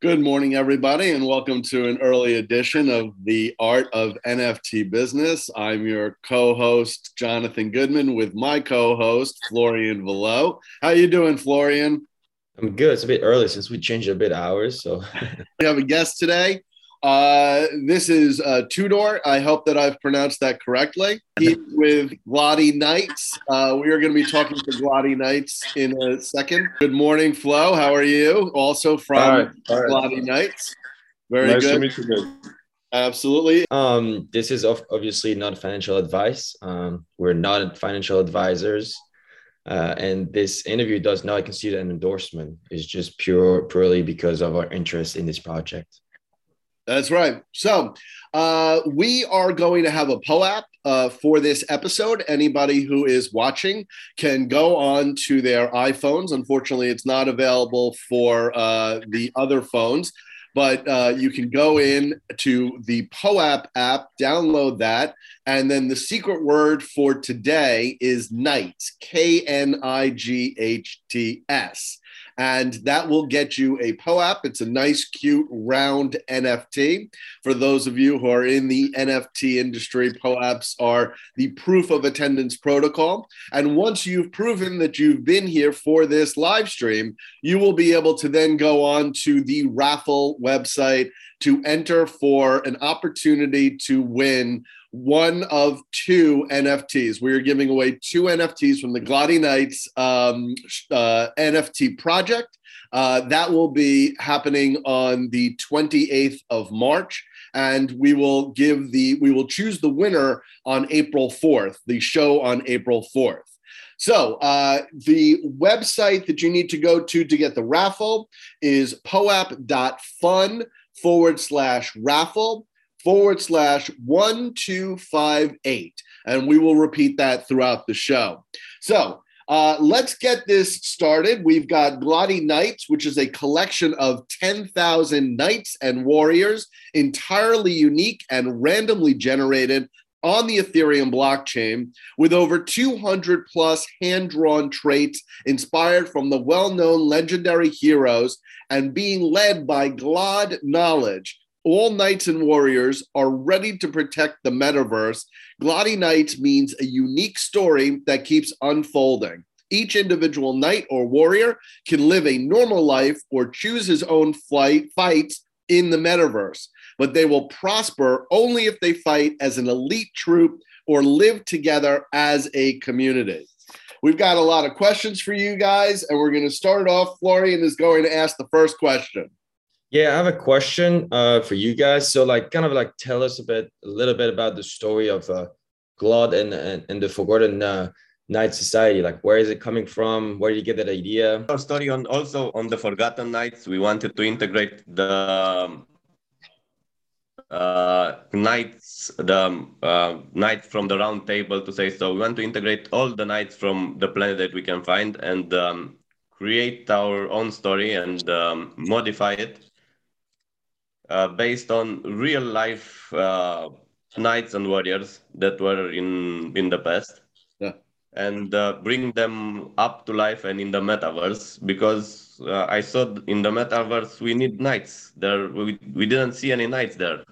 Good morning, everybody, and welcome to an early edition of the Art of NFT Business. I'm your co-host Jonathan Goodman with my co-host Florian Valot. How you doing, Florian? I'm good. It's a bit early since we changed a bit hours, so we have a guest today. Uh, this is uh, Tudor. I hope that I've pronounced that correctly. He's with Glody Knights. Uh, we are going to be talking to Glody Knights in a second. Good morning, Flo. How are you? Also from All right. All right. Glody Knights. Very nice good. to meet you. Absolutely. Um, this is obviously not financial advice. Um, we're not financial advisors. Uh, and this interview does not consider an endorsement. It's just pure, purely because of our interest in this project. That's right. So uh, we are going to have a POAP uh, for this episode. Anybody who is watching can go on to their iPhones. Unfortunately, it's not available for uh, the other phones, but uh, you can go in to the POAP app, download that, and then the secret word for today is Knights, K N I G H T S and that will get you a POAP. It's a nice, cute, round NFT. For those of you who are in the NFT industry, POAPs are the proof of attendance protocol. And once you've proven that you've been here for this live stream, you will be able to then go on to the raffle website to enter for an opportunity to win one of two NFTs. We are giving away two NFTs from the Glody Knights um, uh, NFT project. Uh, that will be happening on the 28th of March. And we will give the, we will choose the winner on April 4th, the show on April 4th. So uh, the website that you need to go to to get the raffle is poap.fun forward slash raffle forward slash 1258. And we will repeat that throughout the show. So uh, let's get this started. We've got Glody Knights, which is a collection of 10,000 knights and warriors, entirely unique and randomly generated on the Ethereum blockchain with over 200 plus hand drawn traits inspired from the well known legendary heroes and being led by Glod knowledge, all knights and warriors are ready to protect the metaverse. Glody Knights means a unique story that keeps unfolding. Each individual knight or warrior can live a normal life or choose his own flight fights in the metaverse, but they will prosper only if they fight as an elite troop or live together as a community. We've got a lot of questions for you guys, and we're going to start it off. Florian is going to ask the first question. Yeah, I have a question uh, for you guys. So, like, kind of like tell us a bit, a little bit about the story of uh, Glod and, and, and the Forgotten uh, Knight Society. Like, where is it coming from? Where did you get that idea? Our story on also on the Forgotten Knights. We wanted to integrate the knights, the uh, knights from the round table, to say so. We want to integrate all the knights from the planet that we can find and um, create our own story and um, modify it uh, based on real life uh, knights and warriors that were in in the past yeah. and uh, bring them up to life and in the metaverse because uh, i saw in the metaverse we need knights there we, we didn't see any knights there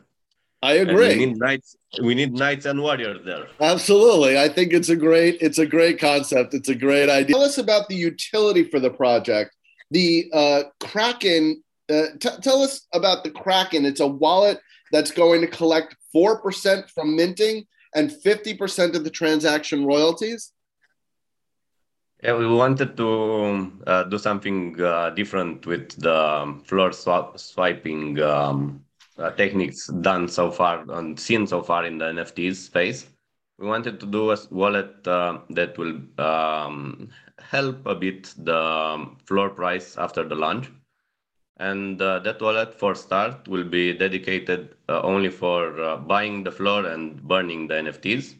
i agree and we need knights we need knights and warriors there. Absolutely. I think it's a great it's a great concept. It's a great idea. Tell us about the utility for the project. The uh, kraken uh, t- tell us about the Kraken. It's a wallet that's going to collect 4% from minting and 50% of the transaction royalties. Yeah, we wanted to uh, do something uh, different with the floor swap- swiping um, uh, techniques done so far and seen so far in the NFTs space. We wanted to do a wallet uh, that will um, help a bit the floor price after the launch. And uh, that wallet for start will be dedicated uh, only for uh, buying the floor and burning the nfts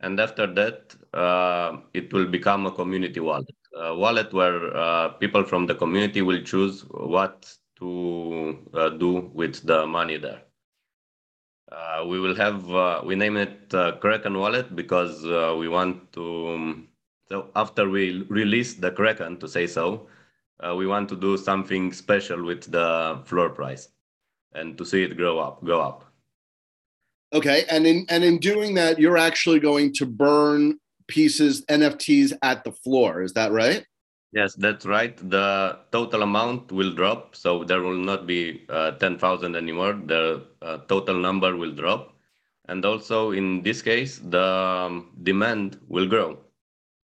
and after that uh, it will become a community wallet. A wallet where people from the community will choose what to uh, do with the money there we will have we name it kraken wallet because we want to um, so after we release the kraken to say so uh, we want to do something special with the floor price and to see it grow up, go up. Okay, and in and in doing that, you're actually going to burn pieces NFTs at the floor. Is that right? Yes, that's right. The total amount will drop, so there will not be uh, ten thousand anymore. The uh, total number will drop, and also in this case, the um, demand will grow.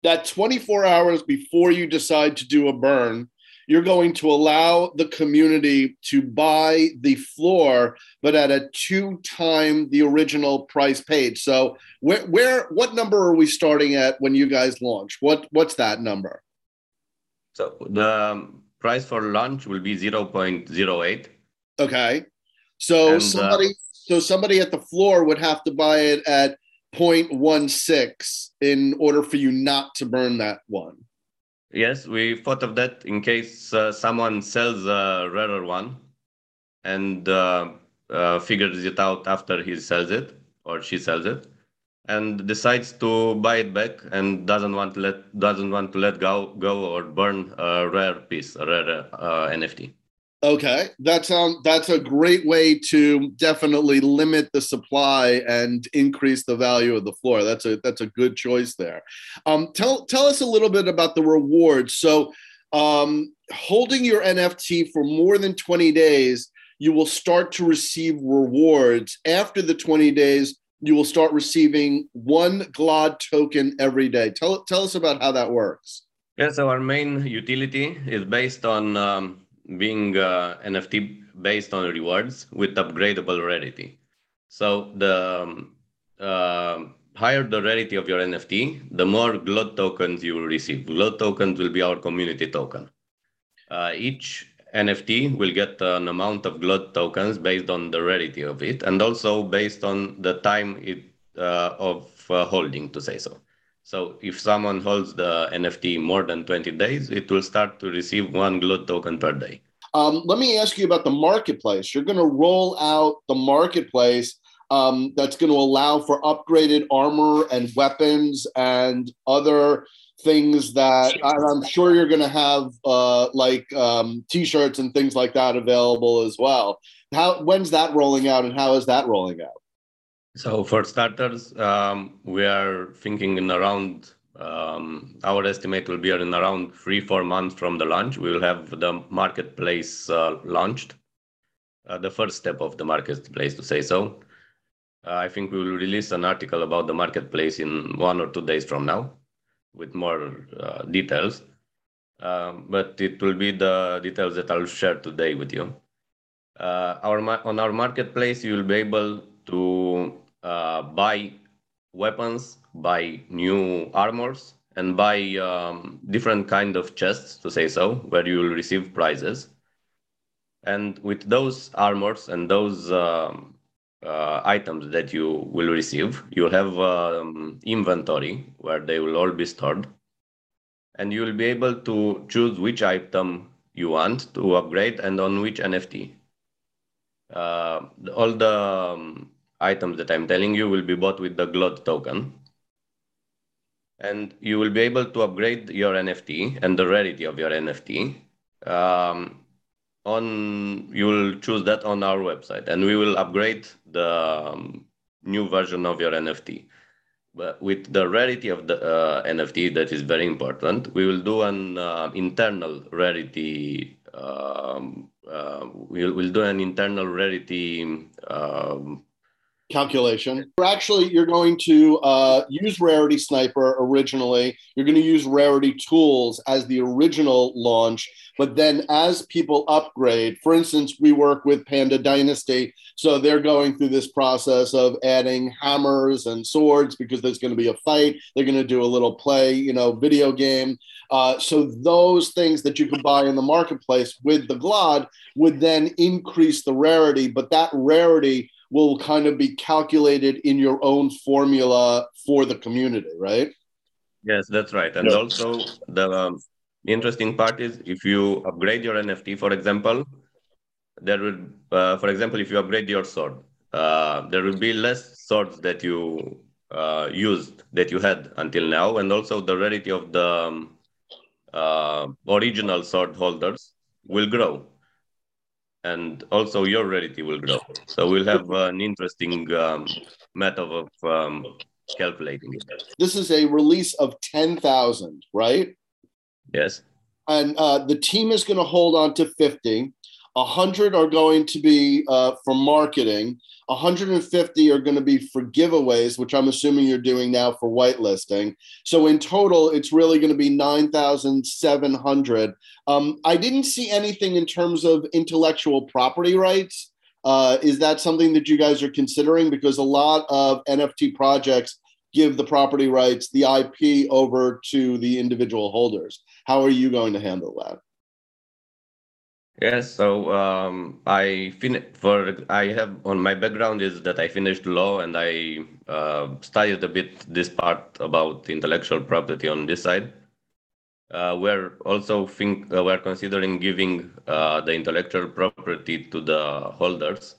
That 24 hours before you decide to do a burn, you're going to allow the community to buy the floor, but at a two time the original price paid. So where, where, what number are we starting at when you guys launch? What, what's that number? So the price for launch will be 0.08. Okay. So and, uh, somebody, uh, so somebody at the floor would have to buy it at 0.16 in order for you not to burn that one. Yes, we thought of that in case uh, someone sells a rarer one and uh, uh, figures it out after he sells it or she sells it and decides to buy it back and doesn't want to let doesn't want to let go go or burn a rare piece, a rare uh, NFT. Okay, that sounds that's a great way to definitely limit the supply and increase the value of the floor. That's a that's a good choice there. Um, tell tell us a little bit about the rewards. So, um, holding your NFT for more than twenty days, you will start to receive rewards. After the twenty days, you will start receiving one GLOD token every day. Tell tell us about how that works. Yes, our main utility is based on. Um, being uh, NFT based on rewards with upgradable rarity. So the um, uh, higher the rarity of your NFT, the more GLOD tokens you will receive. GLOD tokens will be our community token. Uh, each NFT will get an amount of GLOD tokens based on the rarity of it, and also based on the time it uh, of uh, holding, to say so. So if someone holds the NFT more than 20 days, it will start to receive one GLOD token per day. Um, let me ask you about the marketplace. You're going to roll out the marketplace um, that's going to allow for upgraded armor and weapons and other things that I'm sure you're going to have uh, like um, t-shirts and things like that available as well. How when's that rolling out and how is that rolling out? So for starters, um, we are thinking in around um, our estimate will be in around three four months from the launch. We will have the marketplace uh, launched, uh, the first step of the marketplace to say so. Uh, I think we will release an article about the marketplace in one or two days from now, with more uh, details. Um, but it will be the details that I'll share today with you. Uh, our on our marketplace, you will be able to uh, buy weapons, buy new armors, and buy um, different kind of chests, to say so, where you will receive prizes. And with those armors and those um, uh, items that you will receive, you'll have um, inventory where they will all be stored. And you will be able to choose which item you want to upgrade and on which NFT. Uh, all the um, items that I'm telling you will be bought with the GLOD token. And you will be able to upgrade your NFT and the rarity of your NFT. Um, on you will choose that on our website, and we will upgrade the um, new version of your NFT. But with the rarity of the uh, NFT, that is very important. We will do an uh, internal rarity. Um, uh, we'll, we'll do an internal rarity um, calculation. Actually, you're going to uh, use Rarity Sniper originally. You're going to use Rarity Tools as the original launch. But then as people upgrade, for instance, we work with Panda Dynasty. So they're going through this process of adding hammers and swords because there's going to be a fight. They're going to do a little play, you know, video game. Uh, so those things that you could buy in the marketplace with the GLOD would then increase the rarity. But that rarity will kind of be calculated in your own formula for the community, right? Yes, that's right. And yeah. also the um, interesting part is if you upgrade your NFT, for example, there will, uh, for example, if you upgrade your sword, uh, there will be less swords that you uh, used that you had until now, and also the rarity of the um, uh, original sword holders will grow. And also your rarity will grow. So we'll have an interesting um, method of um, calculating it. This is a release of 10,000, right? Yes. And uh, the team is going to hold on to 50. 100 are going to be uh, for marketing. 150 are going to be for giveaways, which I'm assuming you're doing now for whitelisting. So in total, it's really going to be 9,700. Um, I didn't see anything in terms of intellectual property rights. Uh, is that something that you guys are considering? Because a lot of NFT projects give the property rights, the IP over to the individual holders. How are you going to handle that? Yes, so um, I fin- for I have on my background is that I finished law and I uh, studied a bit this part about intellectual property on this side. Uh, we're also think uh, we're considering giving uh, the intellectual property to the holders,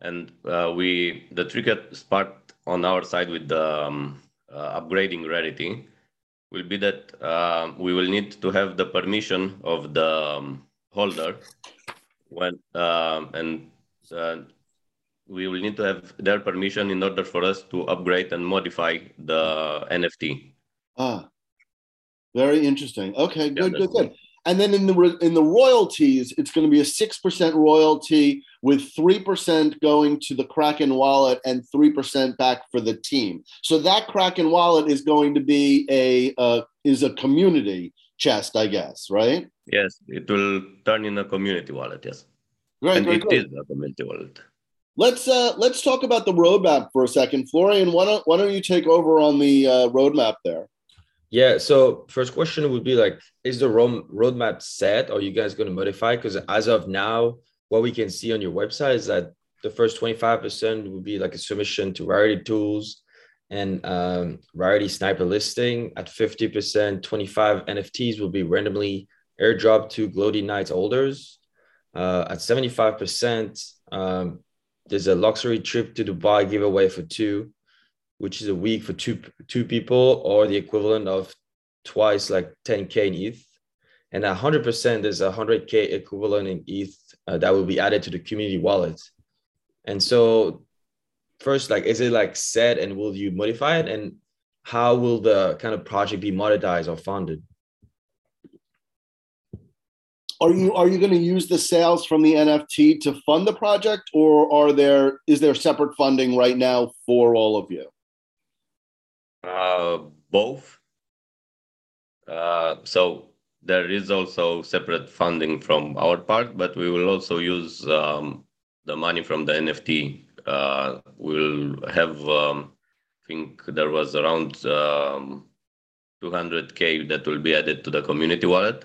and uh, we the trickiest part on our side with the um, uh, upgrading rarity will be that we will need to have the permission of the um, holder when um, and uh, we will need to have their permission in order for us to upgrade and modify the NFT. Ah, very interesting. Okay, good, yeah, good, good. And then in the in the royalties, it's going to be a six percent royalty with three percent going to the Kraken wallet and three percent back for the team. So that Kraken wallet is going to be a uh, is a community chest, I guess, right? Yes, it will turn in a community wallet. Yes, right, and great, it great. is a community wallet. Let's uh, let's talk about the roadmap for a second, Florian. Why don't why don't you take over on the uh, roadmap there? Yeah. So first question would be like, is the road roadmap set? Or are you guys going to modify? Because as of now, what we can see on your website is that the first twenty five percent would be like a submission to Rarity Tools and um, Rarity Sniper listing at 50%, 25 NFTs will be randomly airdropped to Glody Knights holders. Uh, at 75%, um, there's a luxury trip to Dubai giveaway for two, which is a week for two, two people or the equivalent of twice like 10K in ETH. And at 100%, there's a 100K equivalent in ETH uh, that will be added to the community wallet. And so first like is it like set and will you modify it and how will the kind of project be monetized or funded are you are you going to use the sales from the nft to fund the project or are there is there separate funding right now for all of you? Uh, both. Uh, so there is also separate funding from our part but we will also use um, the money from the nft uh, we'll have, um, I think there was around um, 200K that will be added to the community wallet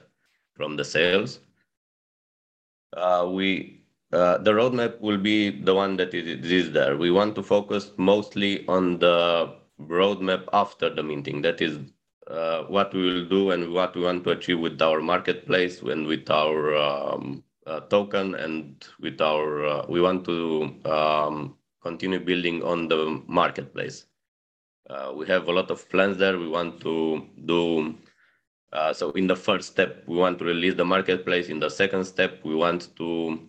from the sales. Uh, we uh, the roadmap will be the one that is there. We want to focus mostly on the roadmap after the minting. That is uh, what we will do and what we want to achieve with our marketplace and with our um, uh, token and with our uh, we want to um, continue building on the marketplace. Uh, we have a lot of plans there. We want to do uh, so. In the first step, we want to release the marketplace. In the second step, we want to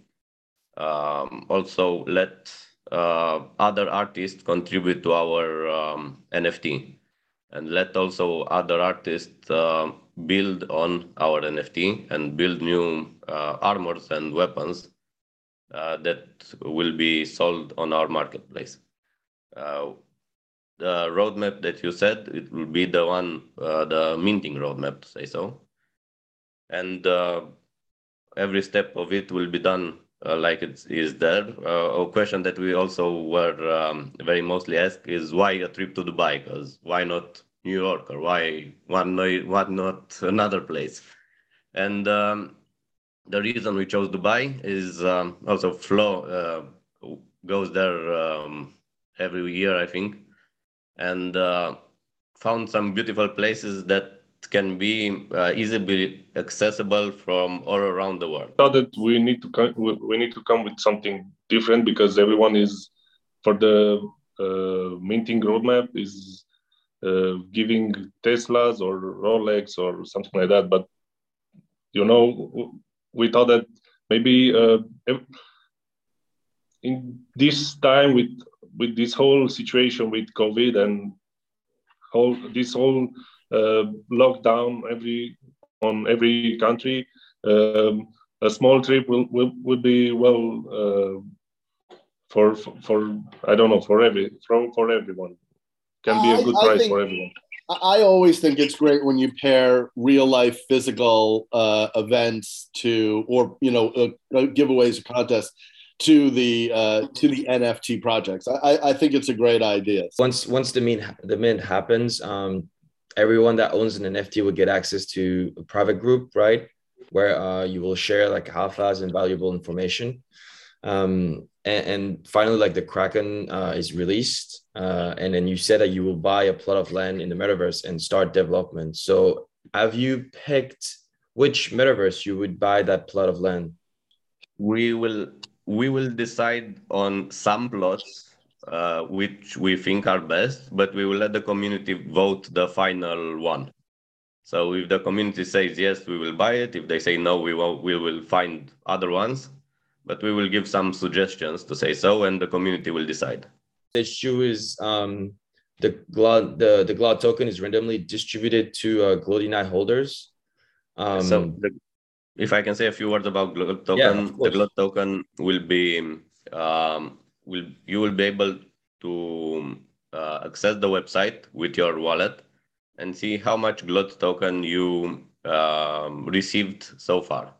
um, also let uh, other artists contribute to our um, NFT and let also other artists uh, build on our NFT and build new uh, armors and weapons uh, that will be sold on our marketplace. Uh, roadmap that you said, it will be the one, uh, the minting roadmap, to say so. And every step of it will be done uh, like it is there. Uh, a question that we also were um, very mostly asked is why a trip to Dubai? Because why not New York or why one, why not another place? And um, the reason we chose Dubai is um, also Flo uh, goes there um, every year, I think, and uh, found some beautiful places that can be uh, easily accessible from all around the world. Thought that we need to come, we need to come with something different because everyone is for the uh, minting roadmap is uh, giving Teslas or Rolex or something like that, but you know, we thought that maybe uh, in this time with with this whole situation with COVID and whole this whole uh, lockdown every on every country, um, a small trip will will, will be well uh, for, for, for I don't know for every for for everyone can be a good I, price think, for everyone. I always think it's great when you pair real life physical uh, events to, or you know, uh, uh giveaways or contests to the uh, to the NFT projects. I, I think it's a great idea. Once once the mint the mint happens, um, everyone that owns an NFT will get access to a private group, right, where uh, you will share like alphas and valuable information. Um, and, and finally, like the Kraken uh, is released, uh, and then you said that you will buy a plot of land in the metaverse and start development. So, have you picked which metaverse you would buy that plot of land? We will we will decide on some plots uh, which we think are best, but we will let the community vote the final one. So if the community says yes, we will buy it. If they say no, we will we will find other ones but we will give some suggestions to say so, and the community will decide. The issue is um, the GLOD the the GLOD token is randomly distributed to uh, holders. Um, so, the, if I can say a few words about GLOD token, yeah, the GLOD token will be um, will you will be able to uh, access the website with your wallet and see how much GLOD token you um, received so far,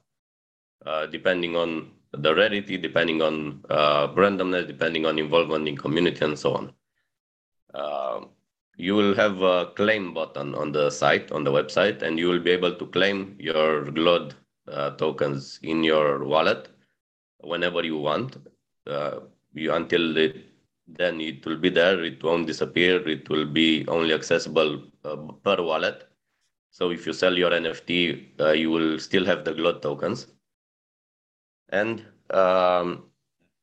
uh, depending on the rarity, depending on uh, randomness, depending on involvement in community, and so on. Uh, you will have a claim button on the site, on the website, and you will be able to claim your GLOD uh, tokens in your wallet whenever you want. Uh, you, until it, then it will be there, it won't disappear, it will be only accessible uh, per wallet. So if you sell your NFT, uh, you will still have the GLOD tokens and um,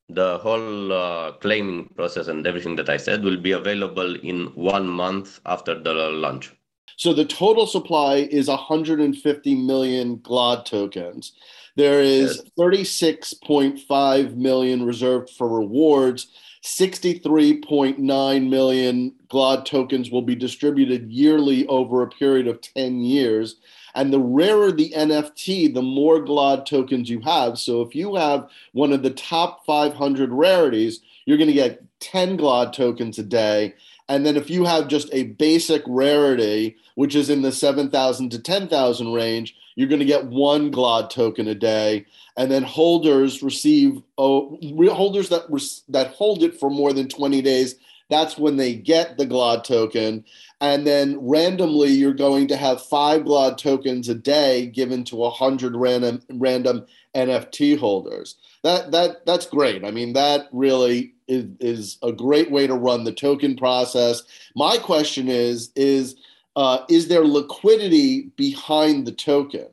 the whole uh, claiming process and everything that I said will be available in one month after the launch. So the total supply is 150 million GLOD tokens. There is 36.5 million reserved for rewards. 63.9 million GLOD tokens will be distributed yearly over a period of 10 years. And the rarer the NFT, the more GLOD tokens you have. So if you have one of the top 500 rarities, you're going to get 10 GLOD tokens a day. And then if you have just a basic rarity, which is in the 7,000 to 10,000 range, you're going to get one GLOD token a day. And then holders receive oh, holders that that hold it for more than 20 days. That's when they get the GLOD token. And then randomly, you're going to have five GLOD tokens a day given to 100 random, random NFT holders. That, that, that's great. I mean, that really is, is a great way to run the token process. My question is, is, uh, is there liquidity behind the token?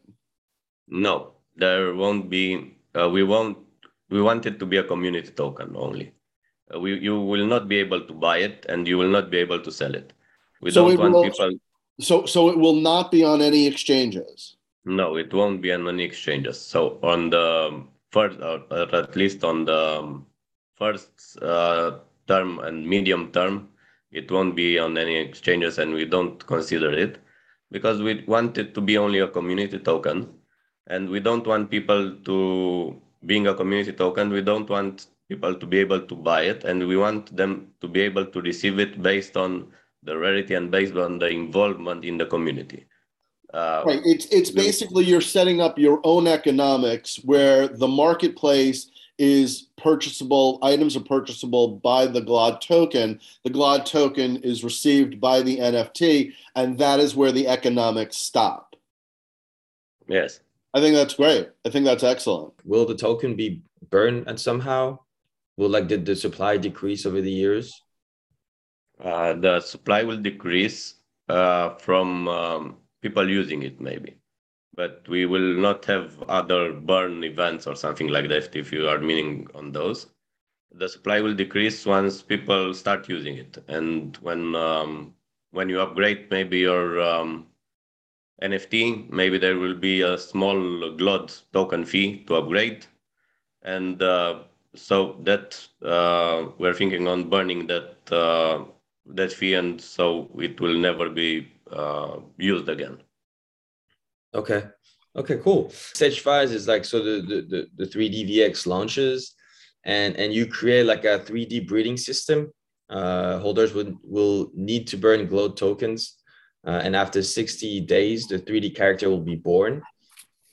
No, there won't be. Uh, we won't. We want it to be a community token only. Uh, we, you will not be able to buy it, and you will not be able to sell it. We so don't want will, people. So, so it will not be on any exchanges. No, it won't be on any exchanges. So on the first, or at least on the first uh, term and medium term, it won't be on any exchanges, and we don't consider it because we want it to be only a community token, and we don't want people to being a community token. We don't want people to be able to buy it, and we want them to be able to receive it based on the rarity and based on the involvement in the community. Uh, right. It's it's basically you're setting up your own economics where the marketplace is purchasable. Items are purchasable by the GLOD token. The GLOD token is received by the NFT, and that is where the economics stop. Yes. I think that's great. I think that's excellent. Will the token be burned and somehow? Will like did the supply decrease over the years? uh, the supply will decrease uh, from um, people using it maybe but we will not have other burn events or something like that if you are meaning on those the supply will decrease once people start using it and when um, when you upgrade maybe your um, NFT. Maybe there will be a small GLOD token fee to upgrade. And uh, so that uh, we're thinking on burning that uh, that fee, and so it will never be uh, used again. Okay. Okay, cool. Stage five is like so the the the three D VX launches, and and you create like a three D breeding system. Uh, holders would will need to burn GLOD tokens, uh, and after sixty days, the three D character will be born.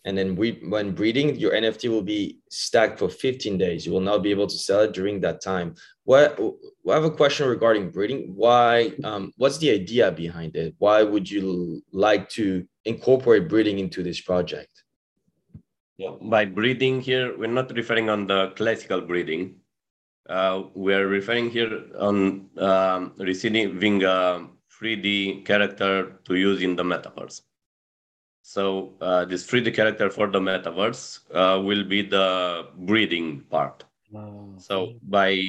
And then we, when breeding, your NFT will be stacked for 15 days. You will not be able to sell it during that time. What I have a question regarding breeding. Why? Um, what's the idea behind it? Why would you like to incorporate breeding into this project? Yeah, by breeding here, we're not referring on the classical breeding. Uh, we're referring here on um, receiving a 3D character to use in the metaverse. So uh, this 3D character for the metaverse uh, will be the breeding part. Wow. So by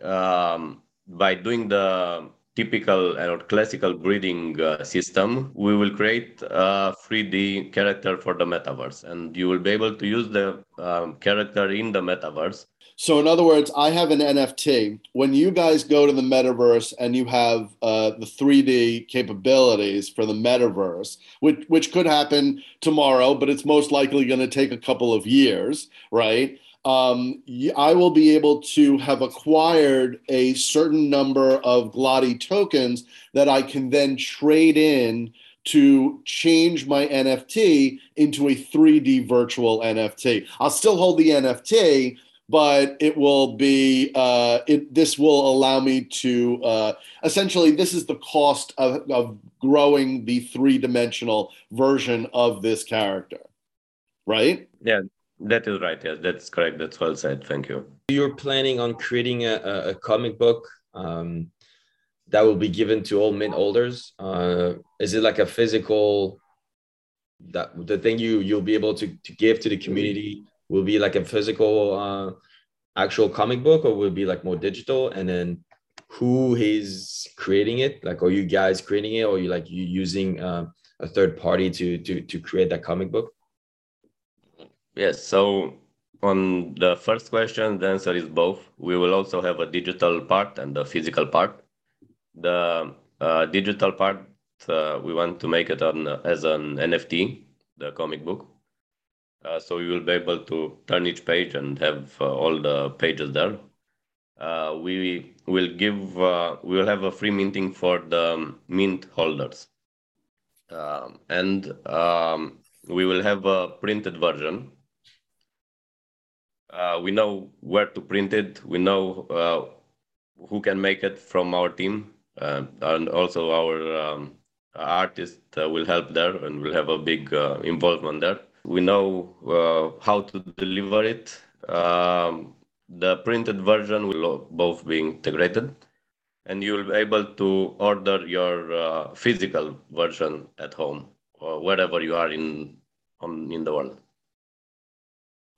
um, by doing the typical or classical breeding uh, system, we will create a 3D character for the metaverse, and you will be able to use the um, character in the metaverse. So, in other words, I have an NFT. When you guys go to the metaverse and you have uh, the 3D capabilities for the metaverse, which which could happen tomorrow, but it's most likely going to take a couple of years, right? Um, I will be able to have acquired a certain number of GLODY tokens that I can then trade in to change my NFT into a 3D virtual NFT. I'll still hold the NFT, but it will be uh, it, this will allow me to uh, essentially this is the cost of, of growing the three dimensional version of this character, right? Yeah, that is right. Yes, that's correct. That's well said. Thank you. You're planning on creating a, a comic book um, that will be given to all mint holders. Uh, is it like a physical that the thing you you'll be able to, to give to the community will be like a physical uh, actual comic book or will it be like more digital and then who is creating it like are you guys creating it or you like you using uh, a third party to to to create that comic book Yes. So on the first question, the answer is both. We will also have a digital part and a physical part. The uh, digital part, uh, we want to make it on as an NFT, the comic book. Uh, so you will be able to turn each page and have uh, all the pages there. Uh, we will give, uh, we will have a free minting for the mint holders. Um, and um, we will have a printed version uh, we know where to print it. We know uh, who can make it from our team, uh, and also our um, artist uh, will help there and will have a big uh, involvement there. We know uh, how to deliver it. Um, the printed version will both be integrated, and you will be able to order your physical version at home or wherever you are in on, in the world.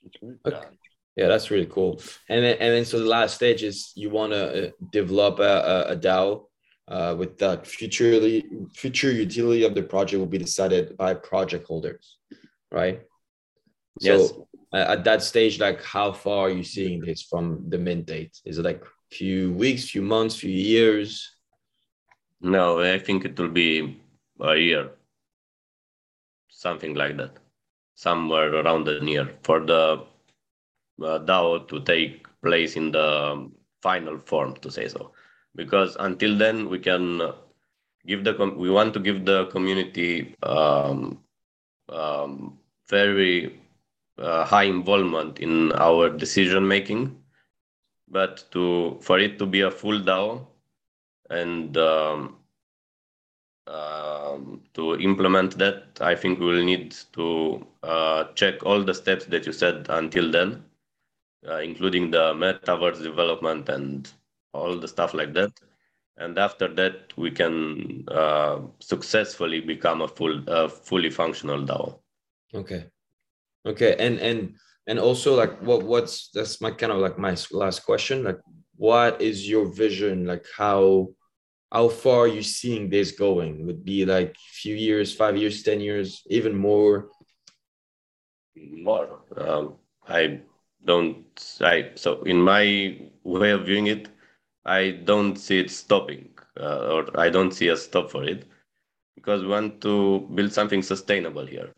Okay. Yeah, that's really cool. And then, and then so the last stage is you want to uh, develop a, a, DAO uh, with that future future utility of the project will be decided by project holders, right? Yes. So at that stage, like how far are you seeing this from the mint date? Is it like few weeks, few months, few years? No, I think it will be a year, something like that, somewhere around the year for the DAO to take place in the final form, to say so. Because until then, we can give the we want to give the community um, um, very uh, high involvement in our decision making, but to for it to be a full DAO and um, um, to implement that, I think we will need to uh, check all the steps that you said until then uh, including the metaverse development and all the stuff like that. And after that, we can uh, successfully become a full, uh, fully functional DAO. Okay, okay, and and and also like what what's that's my kind of like my last question. Like, what is your vision? Like, how how far are you seeing this going? Would be like a few years, five years, ten years, even more? More. Um, I don't. I so in my way of viewing it, I don't see it stopping, uh, or I don't see a stop for it, because we want to build something sustainable here.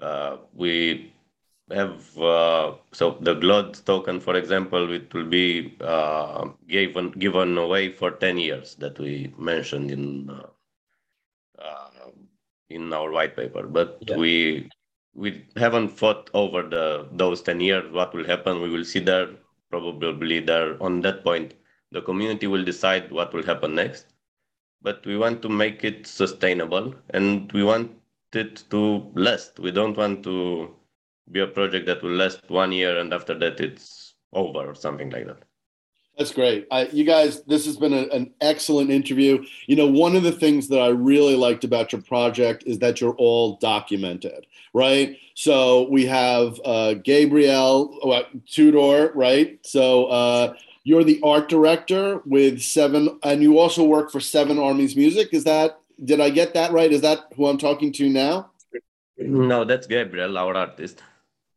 Uh, we have uh, so the GLOD token, for example, it will be uh, given given away for ten years that we mentioned in uh, uh, in our white paper, but yeah. we we haven't thought over the those 10 years. What will happen? We will see there probably there. On that point the community will decide what will happen next. But we want to make it sustainable and we want it to last. We don't want to be a project that will last one year and after that it's over or something like that that's great. I, you guys, this has been a, an excellent interview. You know, one of the things that I really liked about your project is that you're all documented, right? So we have uh, Gabriel uh, Tudor, right? So uh, you're the art director with Seven, and you also work for Seven Armies Music. Is that, did I get that right? Is that who I'm talking to now? No, that's Gabriel, our artist.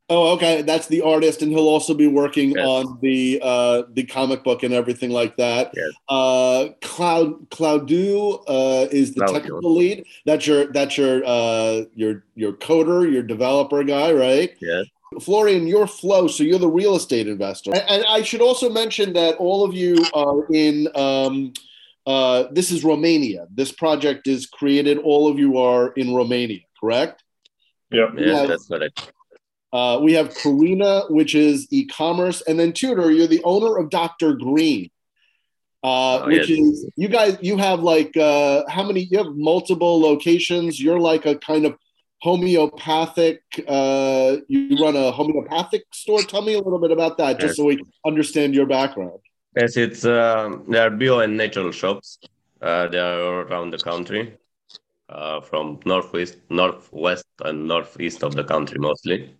Oh, okay. That's the artist, and he'll also be working yes. on the uh, the comic book and everything like that. Yes. Uh, Cloud Claudiu uh, is the Claudio. technical lead. That's your that's your uh, your your coder, your developer guy, right? Yes. Florian, you're Flow, so you're the real estate investor. And, and I should also mention that all of you are in. Um, uh, this is Romania. This project is created. All of you are in Romania, correct? Yeah, yeah, that's correct. Uh, we have Karina, which is e-commerce, and then Tudor, you're the owner of Dr. Green, uh, oh, which is you guys. You have like uh, how many? You have multiple locations. You're like a kind of homeopathic. Uh, you run a homeopathic store. Tell me a little bit about that, just yes. so we understand your background. Yes, it's um, there are bio and natural shops. Uh, they are around the country, uh, from northwest, northwest, and northeast of the country mostly.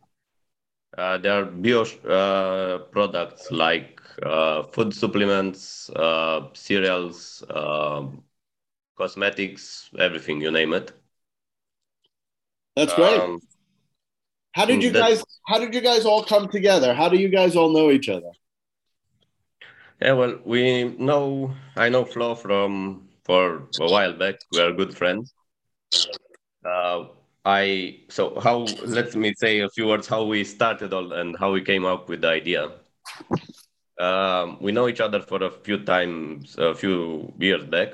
Uh, there are bio uh, products like uh, food supplements, uh, cereals, um, cosmetics, everything you name it. That's great. Um, how did you guys? How did you guys all come together? How do you guys all know each other? Yeah, well, we know. I know Flo from for a while back. We are good friends. Uh, I so how let me say a few words how we started all and how we came up with the idea. Um, we know each other for a few times, a few years back.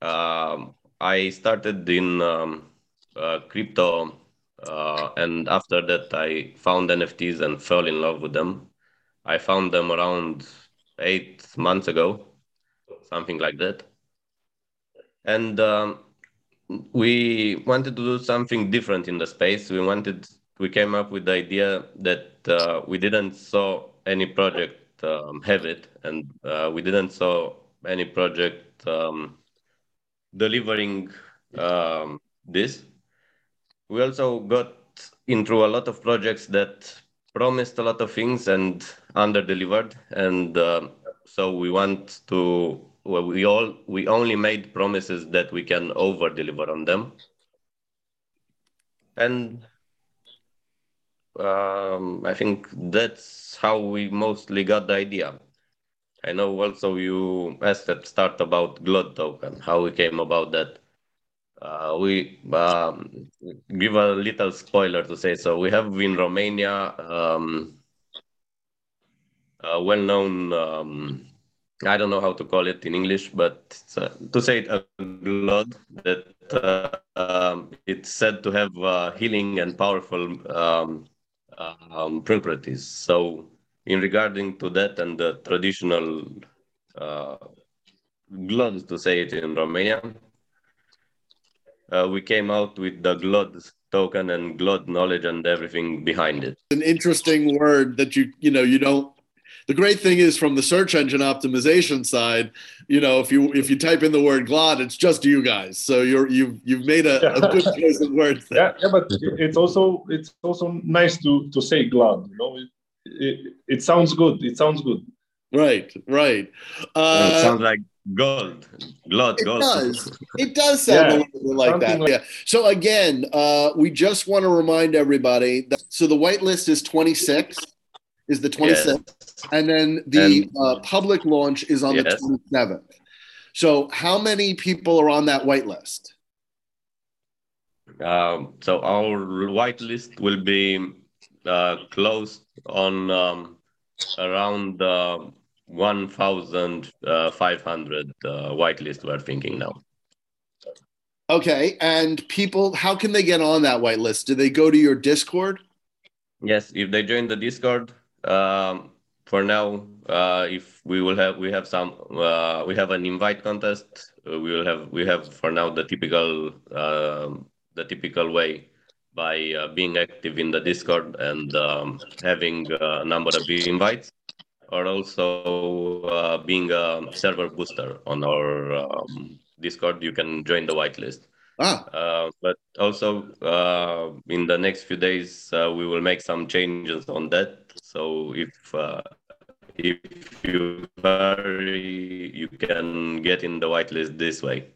Um, I started in um, uh, crypto, uh, and after that, I found NFTs and fell in love with them. I found them around eight months ago, something like that. And um, we wanted to do something different in the space. We wanted, we came up with the idea that uh, we didn't saw any project um, have it, and uh, we didn't saw any project um, delivering um, this. We also got into a lot of projects that promised a lot of things and under delivered, and uh, so we want to we all we only made promises that we can over deliver on them. And um, i think that's how we mostly got the idea. I know also you asked at start about glod token how we came about that. Uh, we um, give a little spoiler to say so we have in romania um, a well-known um, I don't know how to call it in English, but uh, to say it a glod that uh, um, it's said to have uh, healing and powerful um, um, properties. So, in regarding to that and the traditional uh, glod, to say it in Romania, uh, we came out with the glod token and glod knowledge and everything behind it. An interesting word that you you know you don't the great thing is from the search engine optimization side, you know, if you if you type in the word glod, it's just you guys. So you're you've you've made a, yeah. a good choice of words. There. Yeah, yeah, but it's also it's also nice to to say glod. You know, it, it, it sounds good. It sounds good. Right, right. Uh, it sounds like gold, gold, It gold. does. It does sound Yeah, a little bit like that. like- yeah. So again, uh, we just want to remind everybody that so the whitelist is 26, is the 26th, and then the And- uh, public launch is on the 27th. So how many people are on that whitelist? Um, so our whitelist will be uh, closed on um, around uh, 1,500 uh, whitelist. We're thinking now. Okay, and people, how can they get on that whitelist? Do they go to your Discord? Yes, if they join the Discord, um, for now, uh, if we will have we have some uh, we have an invite contest. Uh, we will have we have for now the typical um, the typical way by uh, being active in the Discord and um, having a number of invites, or also uh, being a server booster on our um, Discord. You can join the whitelist. Ah, Uh, but also uh, in the next few days uh, we will make some changes on that. So if uh, if you hurry, you can get in the whitelist this way.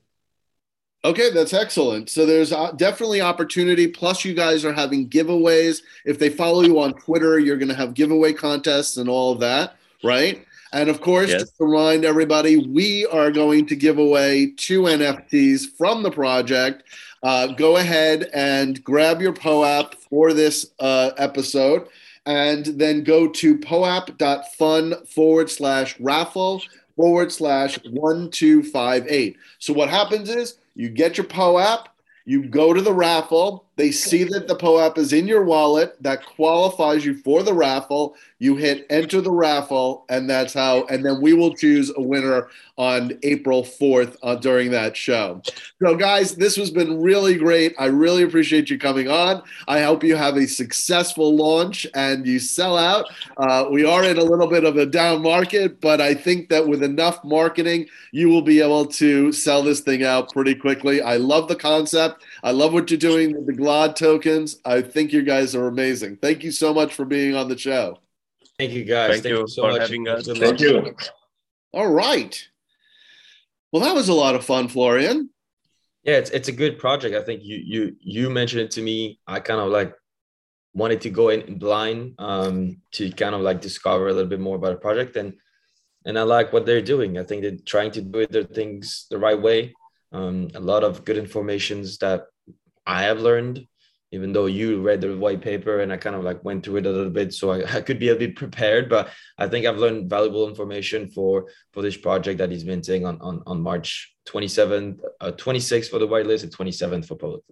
Okay, that's excellent. So there's uh, definitely opportunity. Plus, you guys are having giveaways. If they follow you on Twitter, you're going to have giveaway contests and all of that, right? And of course, Yes. just to remind everybody, we are going to give away two NFTs from the project. Uh, go ahead and grab your POAP for this uh, episode and then go to poap.fun forward slash raffle forward slash 1258. So what happens is you get your POAP, you go to the raffle, they see that the POAP is in your wallet, that qualifies you for the raffle. You hit enter the raffle, and that's how, and then we will choose a winner on April 4th uh, during that show. So, guys, this has been really great. I really appreciate you coming on. I hope you have a successful launch and you sell out. Uh, we are in a little bit of a down market, but I think that with enough marketing, you will be able to sell this thing out pretty quickly. I love the concept. I love what you're doing with the GLOD tokens. I think you guys are amazing. Thank you so much for being on the show. Thank you guys. Thank you so for much. having us. Thank luck. you. All right. Well, that was a lot of fun, Florian. Yeah, it's it's a good project. I think you you you mentioned it to me. I kind of like wanted to go in blind um to kind of like discover a little bit more about the project and and I like what they're doing. I think they're trying to do their things the right way. Um, a lot of good informations that I have learned, even though you read the white paper and I kind of like went through it a little bit, so I, I could be a bit prepared. But I think I've learned valuable information for for this project that he's minting on on on March 27th, uh, 26th for the whitelist and 27th for public.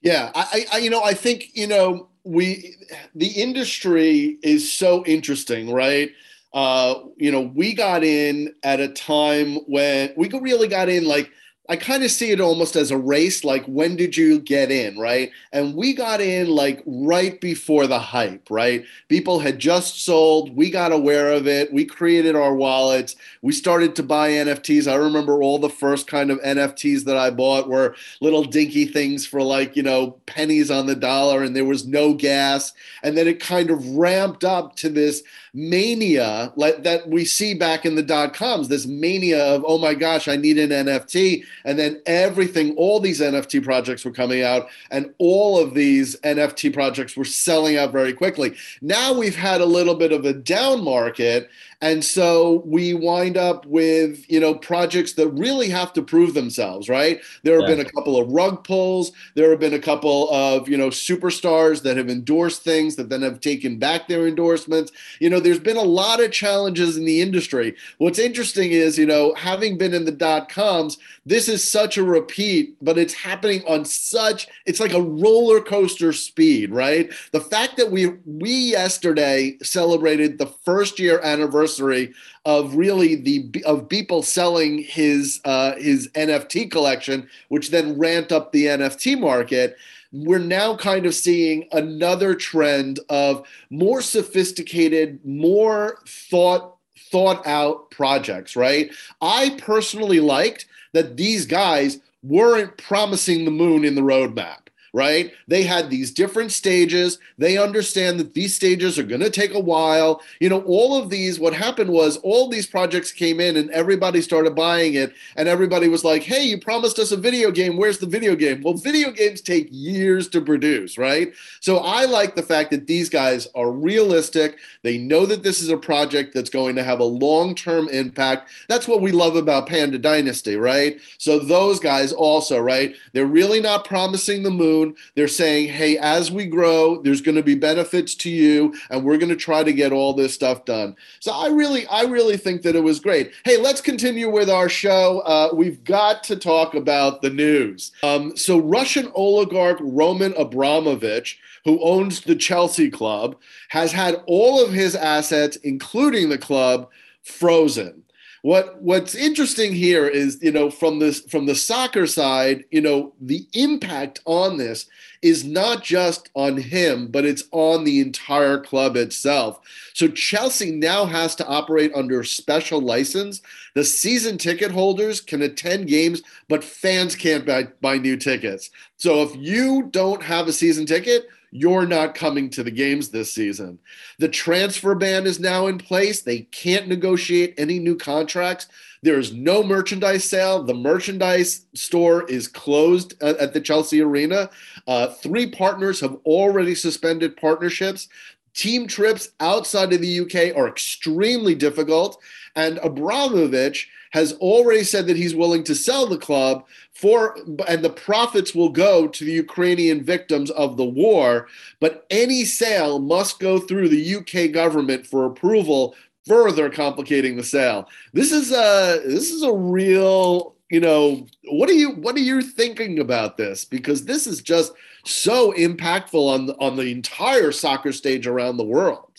Yeah, I, I, you know, I think you know we, the industry is so interesting, right? Uh, you know, we got in at a time when we really got in like. I kind of see it almost as a race, like when did you get in, right? And we got in like right before the hype, right? People had just sold, we got aware of it, we created our wallets, we started to buy NFTs. I remember all the first kind of NFTs that I bought were little dinky things for like, you know, pennies on the dollar and there was no gas. And then it kind of ramped up to this mania like that we see back in the dot coms, this mania of, oh my gosh, I need an NFT. And then everything, all these NFT projects were coming out and all of these NFT projects were selling out very quickly. Now we've had a little bit of a down market. And so we wind up with, you know, projects that really have to prove themselves, right? There have Yeah. been a couple of rug pulls. There have been a couple of, you know, superstars that have endorsed things that then have taken back their endorsements. You know, there's been a lot of challenges in the industry. What's interesting is, you know, having been in the dot coms, this is such a repeat, but it's happening on such, it's like a roller coaster speed, right? The fact that we, we yesterday celebrated the first year anniversary of really the of Beeple selling his uh, his NFT collection, which then ramped up the NFT market. We're now kind of seeing another trend of more sophisticated, more thought thought out projects. Right? I personally liked that these guys weren't promising the moon in the roadmap right? They had these different stages. They understand that these stages are going to take a while. You know, all of these, what happened was all these projects came in and everybody started buying it. And everybody was like, hey, you promised us a video game. Where's the video game? Well, video games take years to produce, right? So I like the fact that these guys are realistic. They know that this is a project that's going to have a long term impact. That's what we love about Panda Dynasty, right? So those guys also, right? They're really not promising the moon they're saying, hey, as we grow, there's going to be benefits to you, and we're going to try to get all this stuff done. So I really, I really think that it was great. Hey, let's continue with our show. Uh, we've got to talk about the news. Um, so Russian oligarch Roman Abramovich, who owns the Chelsea club, has had all of his assets, including the club, frozen what what's interesting here is you know from this from the soccer side you know the impact on this is not just on him but it's on the entire club itself. So chelsea now has to operate under special license. The season ticket holders can attend games but fans can't buy, buy new tickets. So if you don't have a season ticket you're not coming to the games this season. The transfer ban is now in place. They can't negotiate any new contracts. There is no merchandise sale. The merchandise store is closed at, the Chelsea Arena. Uh, three partners have already suspended partnerships. Team trips outside of the UK are extremely difficult. And Abramovich has already said that he's willing to sell the club for, and the profits will go to the Ukrainian victims of the war. But any sale must go through the UK government for approval, further complicating the sale. This is a this is a real you know what are you what are you thinking about this because this is just so impactful on the, on the entire soccer stage around the world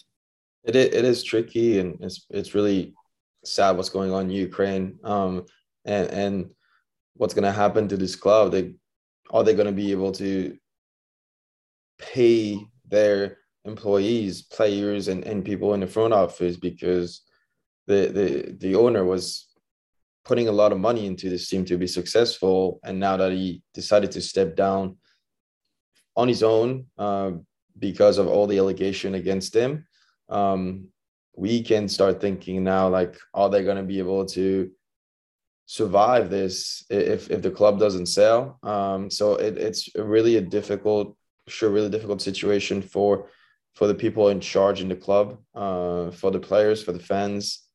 it, it is tricky and it's it's really sad what's going on in Ukraine. Um, and and what's going to happen to this club? They are they going to be able to pay their employees, players, and, and people in the front office because the the the owner was putting a lot of money into this team to be successful, and now that he decided to step down on his own uh, because of all the allegation against him, um, we can start thinking now like are they going to be able to survive this if if the club doesn't sell um so it, it's really a difficult sure really difficult situation for for the people in charge in the club uh for the players for the fans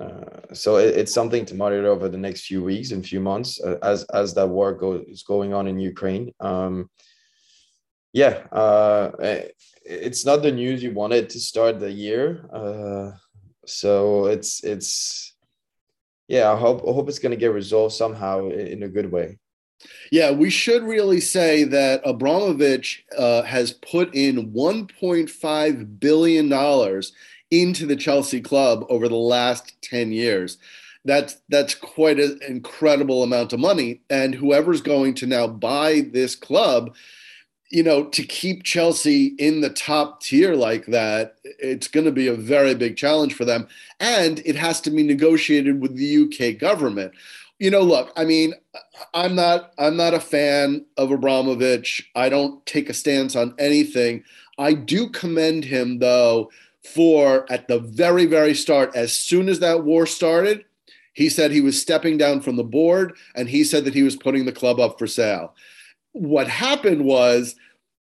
uh, so it, it's something to monitor over the next few weeks and few months uh, as as that war goes going on in Ukraine. Um, yeah, uh, eh, it's not the news you wanted to start the year. Uh, so it's it's yeah. I hope I hope it's going to get resolved somehow in a good way. Yeah, we should really say that Abramovich uh, has put in 1.5 billion dollars into the Chelsea club over the last 10 years. That's that's quite an incredible amount of money, and whoever's going to now buy this club you know, to keep Chelsea in the top tier like that, it's going to be a very big challenge for them. And it has to be negotiated with the UK government. You know, look, I mean, I'm not I'm not a fan of Abramovich. I don't take a stance on anything. I do commend him though for at the very very start as soon as that war started, he said he was stepping down from the board and he said that he was putting the club up for sale what happened was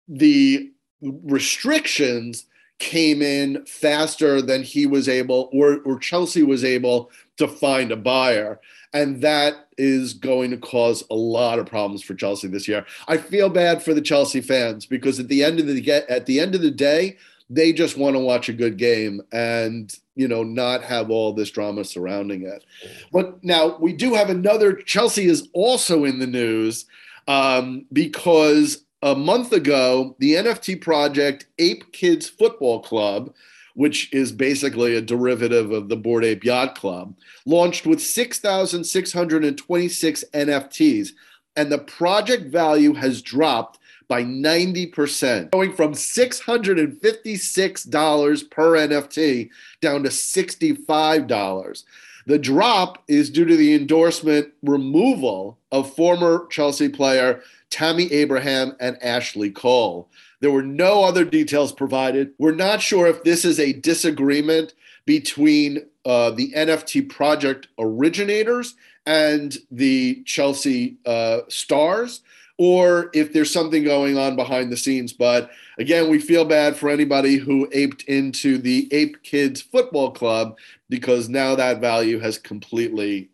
the restrictions came in faster than he was able or, or Chelsea was able to find a buyer. And that is going to cause a lot of problems for Chelsea this year. I feel bad for the Chelsea fans because at the end of the at the end of the day, they just want to watch a good game and you know not have all this drama surrounding it. But now we do have another. Chelsea is also in the news um, because a month ago, the NFT project Ape Kids Football Club, which is basically a derivative of the Bored Ape Yacht Club, launched with 6,626 NFTs, and the project value has dropped by 90%, going from $656 per NFT down to $65. The drop is due to the endorsement removal of former Chelsea player Tammy Abraham and Ashley Cole. There were no other details provided. We're not sure if this is a disagreement between uh, the NFT project originators and the Chelsea uh, stars, or if there's something going on behind the scenes. But again, we feel bad for anybody who aped into the Ape Kids Football Club because now that value has completely